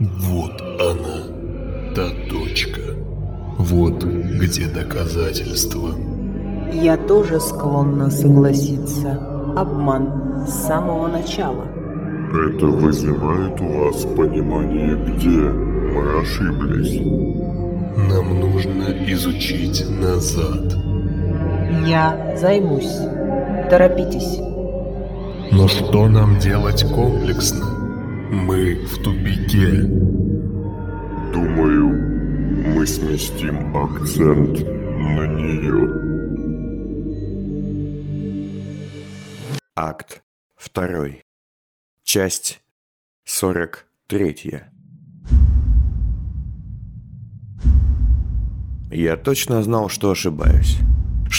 Вот она, та точка. Вот где доказательства. Я тоже склонна согласиться. Обман с самого начала. Это вызывает у вас понимание, где мы ошиблись. Нам нужно изучить назад. Я займусь. Торопитесь. Но что нам делать комплексно? Мы в тупике. Думаю, мы сместим акцент на нее. Акт 2. Часть 43. Я точно знал, что ошибаюсь.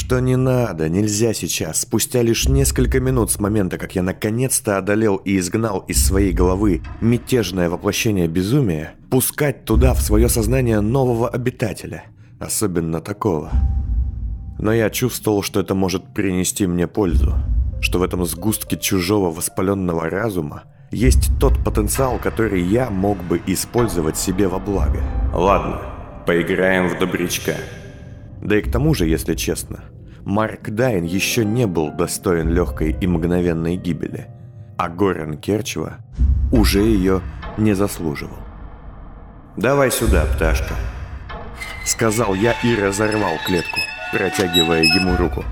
Что не надо, нельзя сейчас, спустя лишь несколько минут с момента, как я наконец-то одолел и изгнал из своей головы мятежное воплощение безумия, пускать туда в свое сознание нового обитателя, особенно такого. Но я чувствовал, что это может принести мне пользу, что в этом сгустке чужого воспаленного разума есть тот потенциал, который я мог бы использовать себе во благо. Ладно, поиграем в добрячка. Да и к тому же, если честно, Марк Дайн еще не был достоин легкой и мгновенной гибели, а Горан Керчева уже ее не заслуживал. «Давай сюда, пташка», — сказал я и разорвал клетку, протягивая ему руку.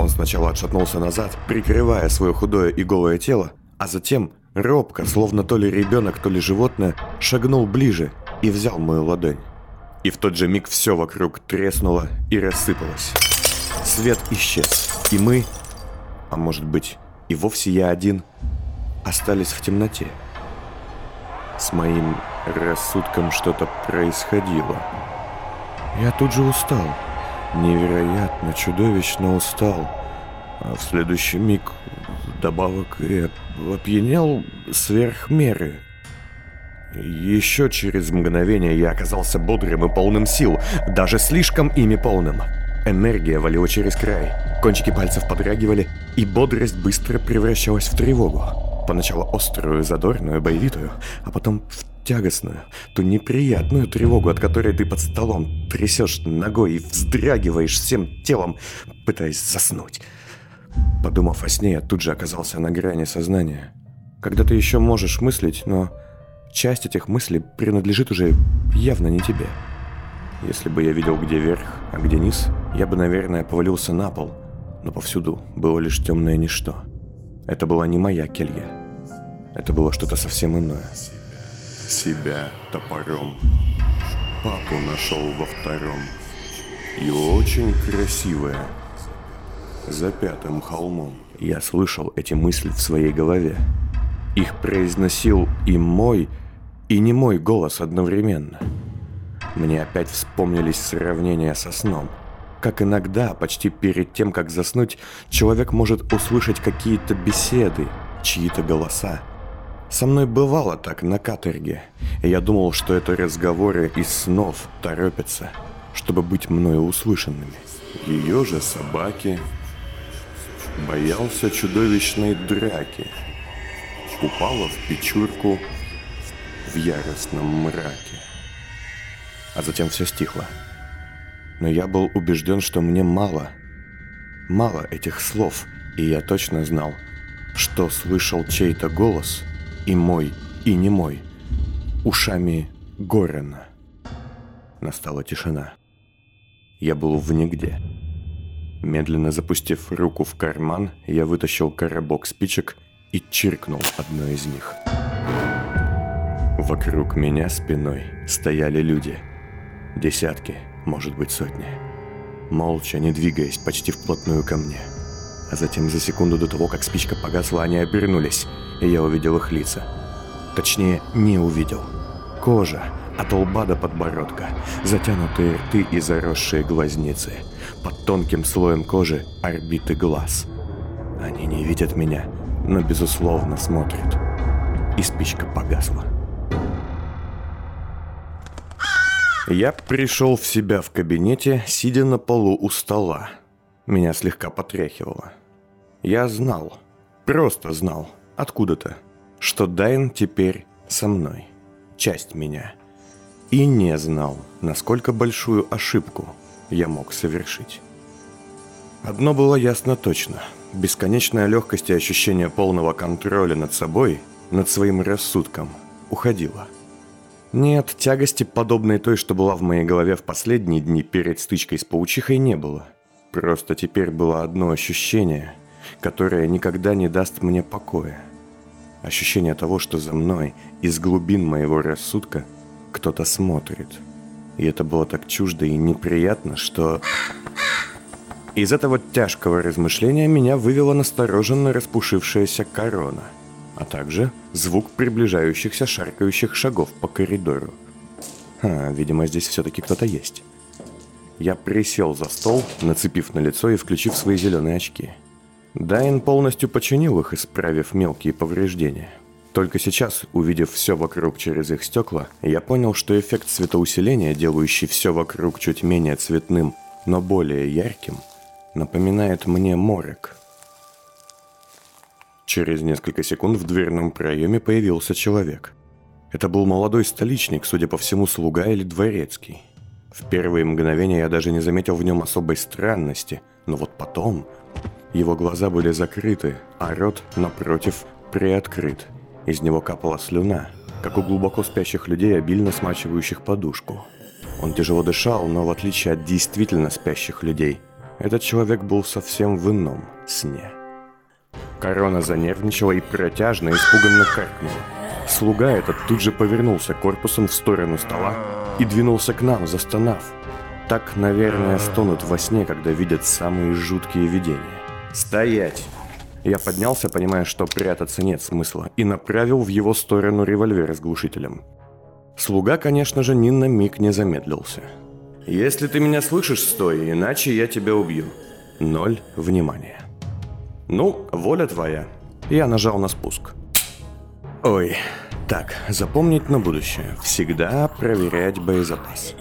Он сначала отшатнулся назад, прикрывая свое худое и голое тело, а затем робко, словно то ли ребенок, то ли животное, шагнул ближе и взял мою ладонь. И в тот же миг все вокруг треснуло и рассыпалось. Свет исчез, и мы, а может быть и вовсе я один, остались в темноте. С моим рассудком что-то происходило. Я тут же устал. Невероятно, чудовищно устал. А в следующий миг добавок и опьянел сверх меры. Еще через мгновение я оказался бодрым и полным сил, даже слишком ими полным. Энергия валила через край, кончики пальцев подрагивали, и бодрость быстро превращалась в тревогу. Поначалу острую, задорную, боевитую, а потом в тягостную, ту неприятную тревогу, от которой ты под столом трясешь ногой и вздрагиваешь всем телом, пытаясь заснуть. Подумав о сне, я тут же оказался на грани сознания. Когда ты еще можешь мыслить, но часть этих мыслей принадлежит уже явно не тебе. Если бы я видел, где верх, а где низ, я бы, наверное, повалился на пол, но повсюду было лишь темное ничто. Это была не моя келья. Это было что-то совсем иное. Себя топором. Папу нашел во втором. И очень красивая. За пятым холмом. Я слышал эти мысли в своей голове. Их произносил и мой, и не мой голос одновременно. Мне опять вспомнились сравнения со сном. Как иногда, почти перед тем, как заснуть, человек может услышать какие-то беседы, чьи-то голоса. Со мной бывало так на каторге, и я думал, что это разговоры из снов торопятся, чтобы быть мною услышанными. Ее же собаки боялся чудовищной драки. Упала в печурку в яростном мраке. А затем все стихло. Но я был убежден, что мне мало. Мало этих слов, и я точно знал, что слышал чей-то голос, и мой, и не мой, ушами Горена. Настала тишина. Я был в нигде. Медленно запустив руку в карман, я вытащил коробок спичек и чиркнул одной из них. Вокруг меня спиной стояли люди. Десятки, может быть сотни. Молча, не двигаясь, почти вплотную ко мне. А затем за секунду до того, как спичка погасла, они обернулись, и я увидел их лица. Точнее, не увидел. Кожа, от лба до подбородка, затянутые рты и заросшие глазницы. Под тонким слоем кожи орбиты глаз. Они не видят меня, но безусловно смотрят. И спичка погасла. Я пришел в себя в кабинете, сидя на полу у стола. Меня слегка потряхивало. Я знал, просто знал, откуда-то, что Дайн теперь со мной. часть меня. И не знал, насколько большую ошибку я мог совершить. Одно было ясно точно. Бесконечная легкость и ощущение полного контроля над собой, над своим рассудком, уходило. Нет, тягости, подобной той, что была в моей голове в последние дни перед стычкой с паучихой, не было. Просто теперь было одно ощущение, которое никогда не даст мне покоя. Ощущение того, что за мной, из глубин моего рассудка, кто-то смотрит. И это было так чуждо и неприятно, что... Из этого тяжкого размышления меня вывела настороженно распушившаяся корона – а также звук приближающихся шаркающих шагов по коридору. А, видимо, здесь все-таки кто-то есть. Я присел за стол, нацепив на лицо и включив свои зеленые очки. Дайн полностью починил их, исправив мелкие повреждения. Только сейчас, увидев все вокруг через их стекла, я понял, что эффект светоусиления, делающий все вокруг чуть менее цветным, но более ярким, напоминает мне морок – Через несколько секунд в дверном проеме появился человек. Это был молодой столичник, судя по всему, слуга или дворецкий. В первые мгновения я даже не заметил в нем особой странности, но вот потом его глаза были закрыты, а рот, напротив, приоткрыт. Из него капала слюна, как у глубоко спящих людей, обильно смачивающих подушку. Он тяжело дышал, но в отличие от действительно спящих людей, этот человек был совсем в ином сне. Корона занервничала и протяжно, испуганно каркнула. Слуга этот тут же повернулся корпусом в сторону стола и двинулся к нам, застонав. Так, наверное, стонут во сне, когда видят самые жуткие видения. «Стоять!» Я поднялся, понимая, что прятаться нет смысла, и направил в его сторону револьвер с глушителем. Слуга, конечно же, ни на миг не замедлился. «Если ты меня слышишь, стой, иначе я тебя убью». Ноль внимания. Ну, воля твоя. Я нажал на спуск. Ой, так, запомнить на будущее. Всегда проверять боезапас.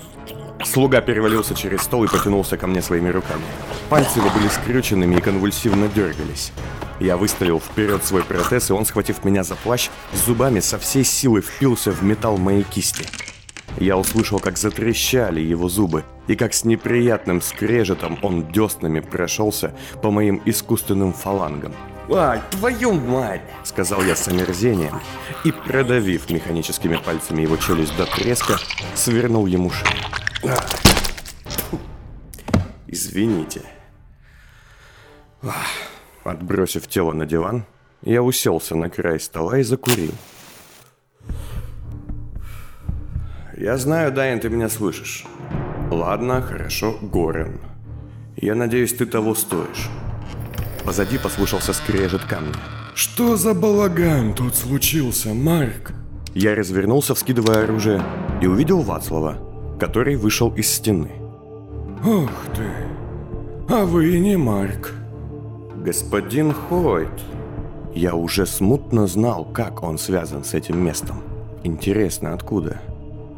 Слуга перевалился через стол и потянулся ко мне своими руками. Пальцы его были скрюченными и конвульсивно дергались. Я выставил вперед свой протез, и он, схватив меня за плащ, зубами со всей силы впился в металл моей кисти. Я услышал, как затрещали его зубы, и как с неприятным скрежетом он деснами прошелся по моим искусственным фалангам. «Ай, твою мать!» — сказал я с омерзением, и, продавив механическими пальцами его челюсть до треска, свернул ему шею. «Извините». Отбросив тело на диван, я уселся на край стола и закурил. Я знаю, Дайан, ты меня слышишь. Ладно, хорошо, Горен. Я надеюсь, ты того стоишь. Позади послушался скрежет камня. Что за балаган тут случился, Марк? Я развернулся, вскидывая оружие, и увидел Вацлава, который вышел из стены. Ох ты, а вы не Марк. Господин Хойт. Я уже смутно знал, как он связан с этим местом. Интересно, откуда?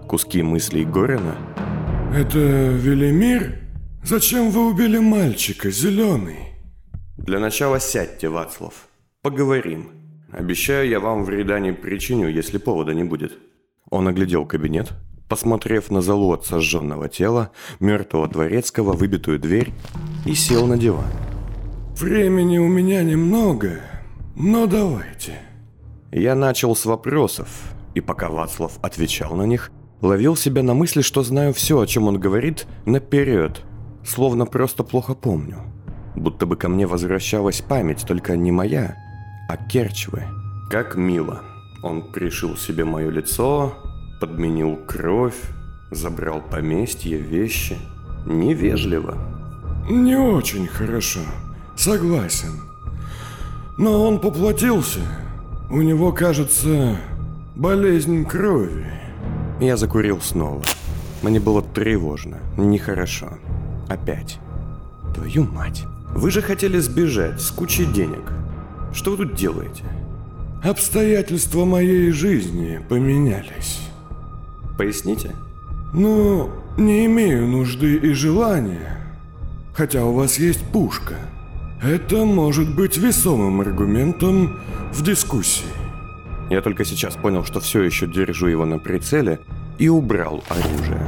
Куски мыслей Горена? Это Велимир? Зачем вы убили мальчика, зеленый? Для начала сядьте, Вацлав. Поговорим. Обещаю, я вам вреда не причиню, если повода не будет. Он оглядел кабинет, посмотрев на залу от сожженного тела, мертвого дворецкого, выбитую дверь, и сел на диван. Времени у меня немного, но давайте. Я начал с вопросов, и пока Вацлав отвечал на них, Ловил себя на мысли, что знаю все, о чем он говорит, наперед, словно просто плохо помню. Будто бы ко мне возвращалась память, только не моя, а Керчвы. Как мило. Он пришил себе мое лицо, подменил кровь, забрал поместье, вещи. Невежливо. Не очень хорошо, согласен. Но он поплатился. У него, кажется, болезнь крови. Я закурил снова. Мне было тревожно, нехорошо. Опять. Твою мать. Вы же хотели сбежать с кучей денег. Что вы тут делаете? Обстоятельства моей жизни поменялись. Поясните? Ну, не имею нужды и желания. Хотя у вас есть пушка. Это может быть весомым аргументом в дискуссии. Я только сейчас понял, что все еще держу его на прицеле и убрал оружие.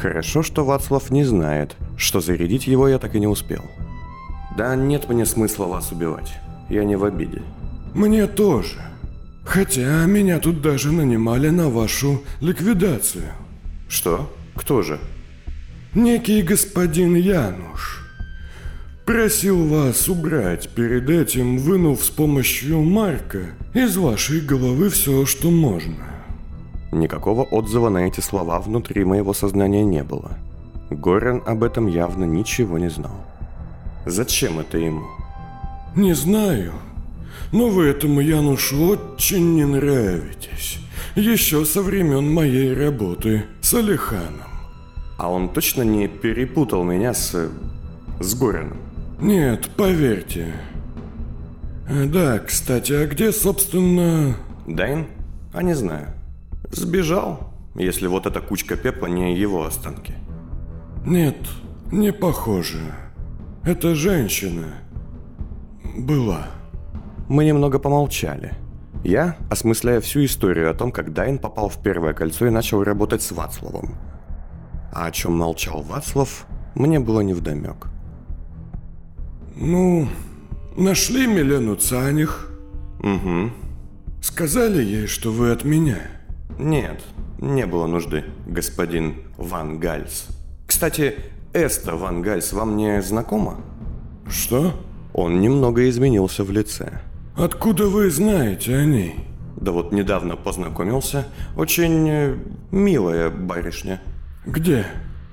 Хорошо, что Вацлав не знает, что зарядить его я так и не успел. Да нет мне смысла вас убивать. Я не в обиде. Мне тоже. Хотя меня тут даже нанимали на вашу ликвидацию. Что? Кто же? Некий господин Януш просил вас убрать перед этим, вынув с помощью Марка из вашей головы все, что можно. Никакого отзыва на эти слова внутри моего сознания не было. Горен об этом явно ничего не знал. Зачем это ему? Не знаю, но вы этому Янушу очень не нравитесь. Еще со времен моей работы с Алиханом. А он точно не перепутал меня с... с Гореном? Нет, поверьте. Э, Да, кстати, а где, собственно... Дайн? А не знаю. Сбежал, если вот эта кучка пепла не его останки. Нет, не похоже. Это женщина. Была. Мы немного помолчали. Я, осмысляя всю историю о том, как Дайн попал в первое кольцо и начал работать с Вацлавом. А о чем молчал Вацлав, мне было невдомек. Ну, нашли Милену Цаних. Угу. Сказали ей, что вы от меня. Нет, не было нужды, господин Ван Гальс. Кстати, Эста Ван Гальс вам не знакома? Что? Он немного изменился в лице. Откуда вы знаете о ней? Да вот недавно познакомился. Очень э, милая барышня. Где?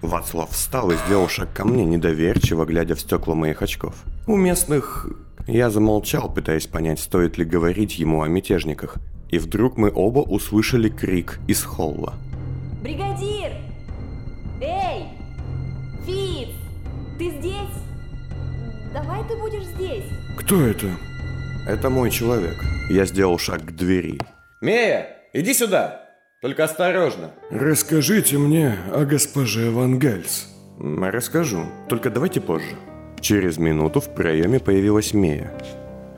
Вацлав встал и сделал шаг ко мне, недоверчиво глядя в стекла моих очков. У местных... Я замолчал, пытаясь понять, стоит ли говорить ему о мятежниках. И вдруг мы оба услышали крик из холла. Бригадир! Эй! Фиц! Ты здесь? Давай ты будешь здесь. Кто это? Это мой человек. Я сделал шаг к двери. Мея, иди сюда. Только осторожно. Расскажите мне о госпоже Ван Гальс. Расскажу, только давайте позже. Через минуту в проеме появилась Мея.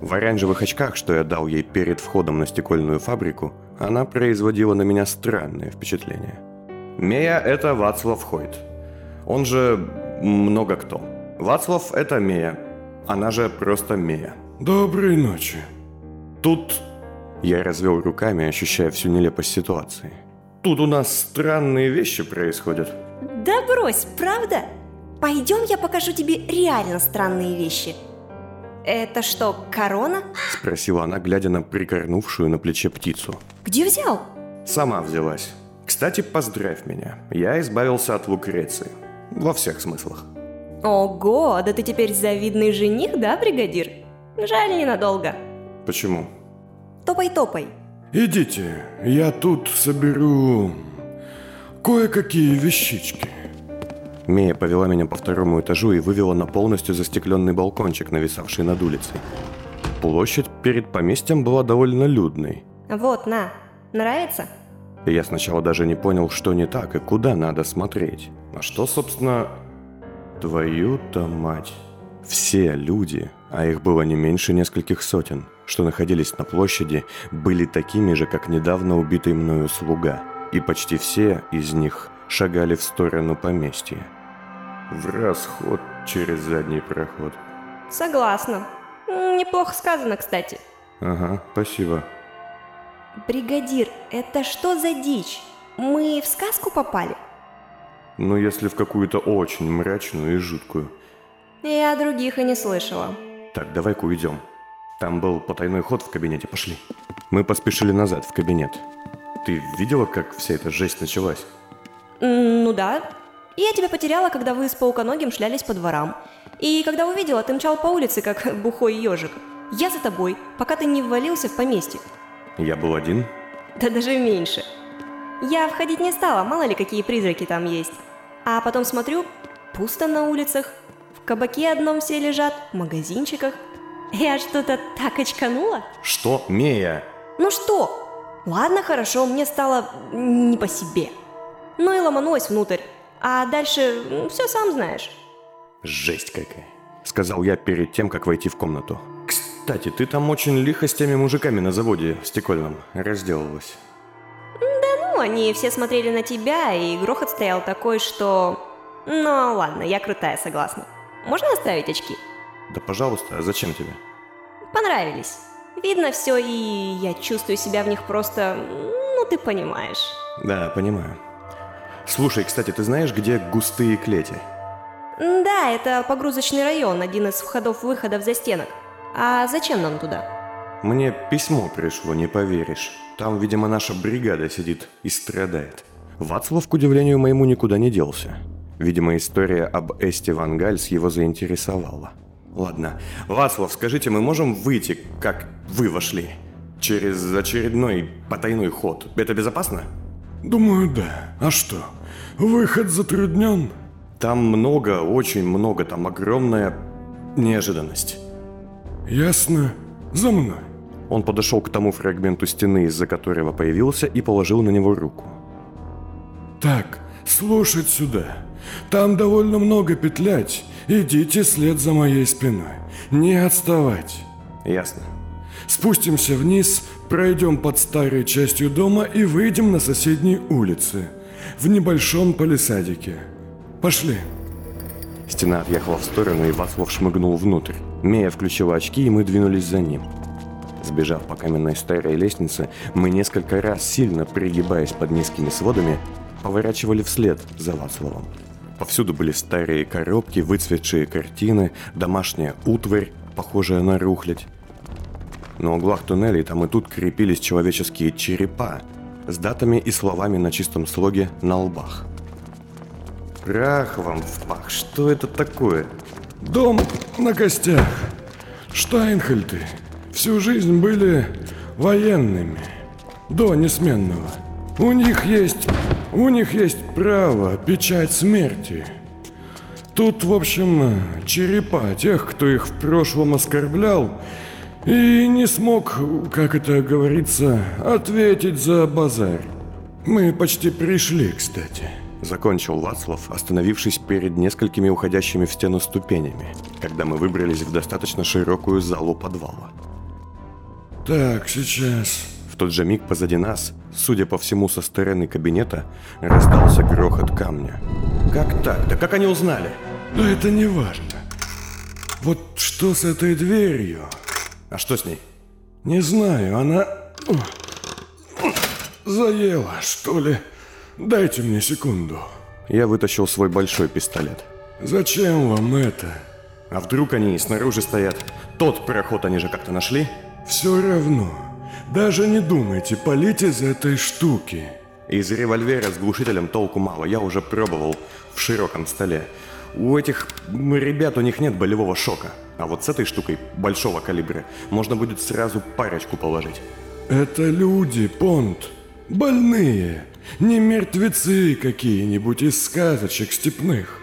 В оранжевых очках, что я дал ей перед входом на стекольную фабрику, она производила на меня странное впечатление. Мея – это Вацлав Хойт. Он же много кто. Вацлав – это Мея. Она же просто Мея. Доброй ночи. Тут... Я развел руками, ощущая всю нелепость ситуации. Тут у нас странные вещи происходят. Да брось, правда? Пойдем, я покажу тебе реально странные вещи. Это что, корона? Спросила она, глядя на прикорнувшую на плече птицу. Где взял? Сама взялась. Кстати, поздравь меня. Я избавился от Лукреции. Во всех смыслах. Ого, да ты теперь завидный жених, да, бригадир? Жаль, ненадолго. Почему? Топай-топай. Идите, я тут соберу кое-какие вещички. Мия повела меня по второму этажу и вывела на полностью застекленный балкончик, нависавший над улицей. Площадь перед поместьем была довольно людной. Вот, на. Нравится? Я сначала даже не понял, что не так и куда надо смотреть. А что, собственно... Твою-то мать. Все люди, а их было не меньше нескольких сотен, что находились на площади, были такими же, как недавно убитый мною слуга. И почти все из них шагали в сторону поместья. В расход через задний проход. Согласна. Неплохо сказано, кстати. Ага, спасибо. Бригадир, это что за дичь? Мы в сказку попали? Ну, если в какую-то очень мрачную и жуткую. Я других и не слышала. Так, давай-ка уйдем. Там был потайной ход в кабинете, пошли. Мы поспешили назад, в кабинет. Ты видела, как вся эта жесть началась? Ну да. Я тебя потеряла, когда вы с пауконогим шлялись по дворам. И когда увидела, ты мчал по улице, как бухой ежик. Я за тобой, пока ты не ввалился в поместье. Я был один? Да даже меньше. Я входить не стала, мало ли какие призраки там есть. А потом смотрю, пусто на улицах. В кабаке одном все лежат, в магазинчиках. Я что-то так очканула. Что? Мея! Ну что? Ладно, хорошо, мне стало не по себе. Ну и ломанулась внутрь. А дальше все сам знаешь. Жесть какая. Сказал я перед тем, как войти в комнату. Кс, Кстати, ты там очень лихо с теми мужиками на заводе стекольном разделалась. Ну, они все смотрели на тебя, и грохот стоял такой, что... Ну, ладно, я крутая, согласна. Можно оставить очки? Да пожалуйста, а зачем тебе? Понравились. Видно все, и я чувствую себя в них просто... Ну, ты понимаешь. Да, понимаю. Слушай, кстати, ты знаешь, где густые клети? Да, это погрузочный район, один из входов-выходов за стенок. А зачем нам туда? Мне письмо пришло, не поверишь. Там, видимо, наша бригада сидит и страдает. Вацлав, к удивлению моему, никуда не делся. Видимо, история об Эсте Ван Гальс его заинтересовала. Ладно, Вацлав, скажите, мы можем выйти, как вы вошли? Через очередной потайной ход. Это безопасно? Думаю, да. А что? Выход затруднен? Там много, очень много, там огромная неожиданность. Ясно. За мной. Он подошел к тому фрагменту стены, из-за которого появился, и положил на него руку. Так, слушать сюда. Там довольно много петлять. Идите след за моей спиной. Не отставать. Ясно. Спустимся вниз, пройдем под старой частью дома и выйдем на соседней улице. В небольшом палисадике. Пошли. Стена отъехала в сторону, и Вацлав шмыгнул внутрь. Мея включила очки, и мы двинулись за ним. Сбежав по каменной старой лестнице, мы несколько раз, сильно пригибаясь под низкими сводами, поворачивали вслед за Вацлавом. Повсюду были старые коробки, выцветшие картины, домашняя утварь, похожая на рухлядь. На углах туннелей там и тут крепились человеческие черепа с датами и словами на чистом слоге на лбах. Прах вам в пах, что это такое? Дом на костях. Штайнхельты всю жизнь были военными. До несменного. У них есть... У них есть право, печать смерти. Тут, в общем, черепа тех, кто их в прошлом оскорблял, и не смог, как это говорится, ответить за базар. Мы почти пришли, кстати. Закончил Вацлав, остановившись перед несколькими уходящими в стену ступенями, когда мы выбрались в достаточно широкую залу подвала. Так, сейчас. В тот же миг позади нас, судя по всему со стороны кабинета, раздался грохот камня. Как так? Да как они узнали? Да это не важно. Вот что с этой дверью? А что с ней? Не знаю, она... Заела, что ли? Дайте мне секунду. Я вытащил свой большой пистолет. Зачем вам это? А вдруг они снаружи стоят? Тот проход они же как-то нашли? Все равно. Даже не думайте палить из этой штуки. Из револьвера с глушителем толку мало, я уже пробовал в широком столе. У этих ребят у них нет болевого шока. А вот с этой штукой большого калибра можно будет сразу парочку положить. Это люди, Понт. Больные. Не мертвецы какие-нибудь из сказочек степных.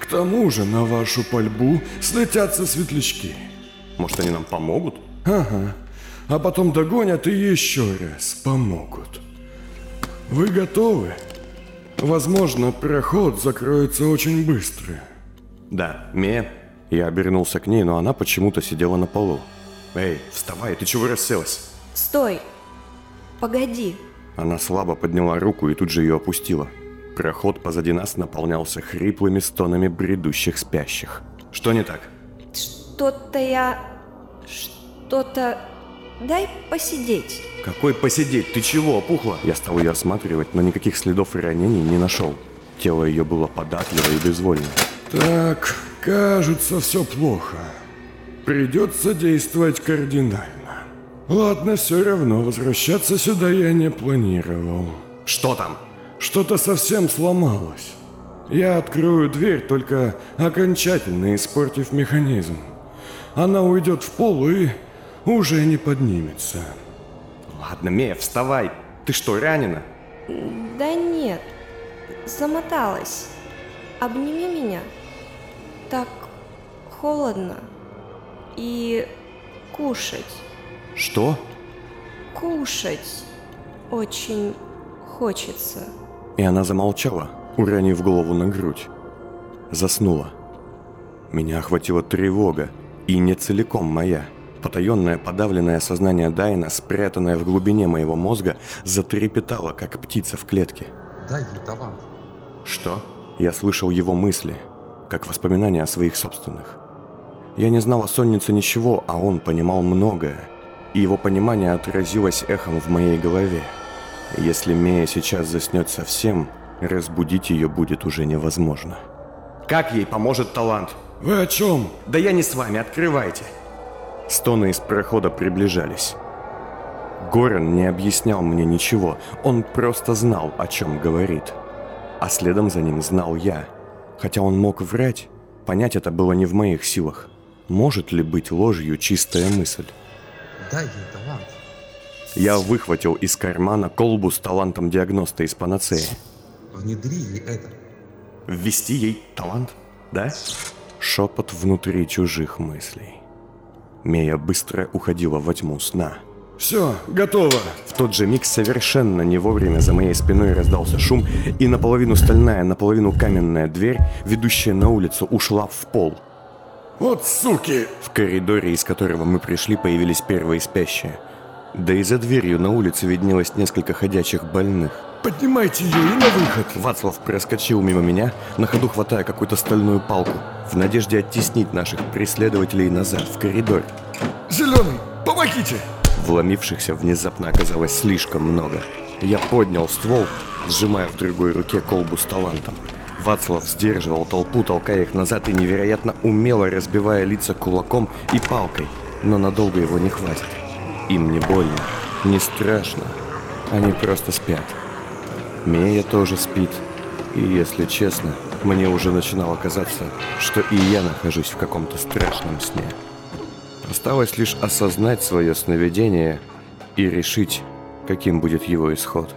К тому же на вашу пальбу слетятся светлячки. Может, они нам помогут? Ага. А потом догонят и еще раз помогут. Вы готовы? Возможно, проход закроется очень быстро. Да, Мия. Я обернулся к ней, но она почему-то сидела на полу. Эй, вставай, ты чего расселась? Стой! Погоди. Она слабо подняла руку и тут же ее опустила. Проход позади нас наполнялся хриплыми стонами бредущих спящих. Что не так? Что-то я... Что-то... Дай посидеть. Какой посидеть? Ты чего, опухла? Я стал ее осматривать, но никаких следов ранений не нашел. Тело ее было податливо и безвольно. Так, кажется, все плохо. Придется действовать кардинально. Ладно, все равно, возвращаться сюда я не планировал. Что там? Что-то совсем сломалось. Я открою дверь, только окончательно испортив механизм. Она уйдет в пол и уже не поднимется. Ладно, Мея, вставай. Ты что, ранена? Да нет, замоталась. Обними меня. Так холодно. И кушать. Что? Кушать очень хочется. И она замолчала, уронив голову на грудь. Заснула. Меня охватила тревога, и не целиком моя. Потаенное, подавленное сознание Дайна, спрятанное в глубине моего мозга, затрепетало, как птица в клетке. Дай ей талант. Что? Я слышал его мысли, как воспоминания о своих собственных. Я не знал о соннице ничего, а он понимал многое, и его понимание отразилось эхом в моей голове. Если Мея сейчас заснет совсем, разбудить ее будет уже невозможно. Как ей поможет талант? Вы о чем? Да я не с вами, открывайте. Стоны из прохода приближались. Горан не объяснял мне ничего, он просто знал, о чем говорит. А следом за ним знал я. Хотя он мог врать, понять это было не в моих силах. Может ли быть ложью чистая мысль? Дай ей талант. Я выхватил из кармана колбу с талантом диагноста из панацеи. Внедри ей это. Ввести ей талант, да? Шепот внутри чужих мыслей. Мея быстро уходила во тьму сна. Все, готово. В тот же миг совершенно не вовремя за моей спиной раздался шум, и наполовину стальная, наполовину каменная дверь, ведущая на улицу, ушла в пол. Вот суки! В коридоре, из которого мы пришли, появились первые спящие. Да и за дверью на улице виднелось несколько ходячих больных. Поднимайте ее и на выход. Вацлав проскочил мимо меня, на ходу хватая какую-то стальную палку, в надежде оттеснить наших преследователей назад, в коридор. Зеленый, помогите! Вломившихся внезапно оказалось слишком много. Я поднял ствол, сжимая в другой руке колбу с талантом. Вацлав сдерживал толпу, толкая их назад и невероятно умело разбивая лица кулаком и палкой, но надолго его не хватит. Им не больно, не страшно, они просто спят. Мея тоже спит, и если честно, мне уже начинало казаться, что и я нахожусь в каком-то страшном сне. Осталось лишь осознать свое сновидение и решить, каким будет его исход.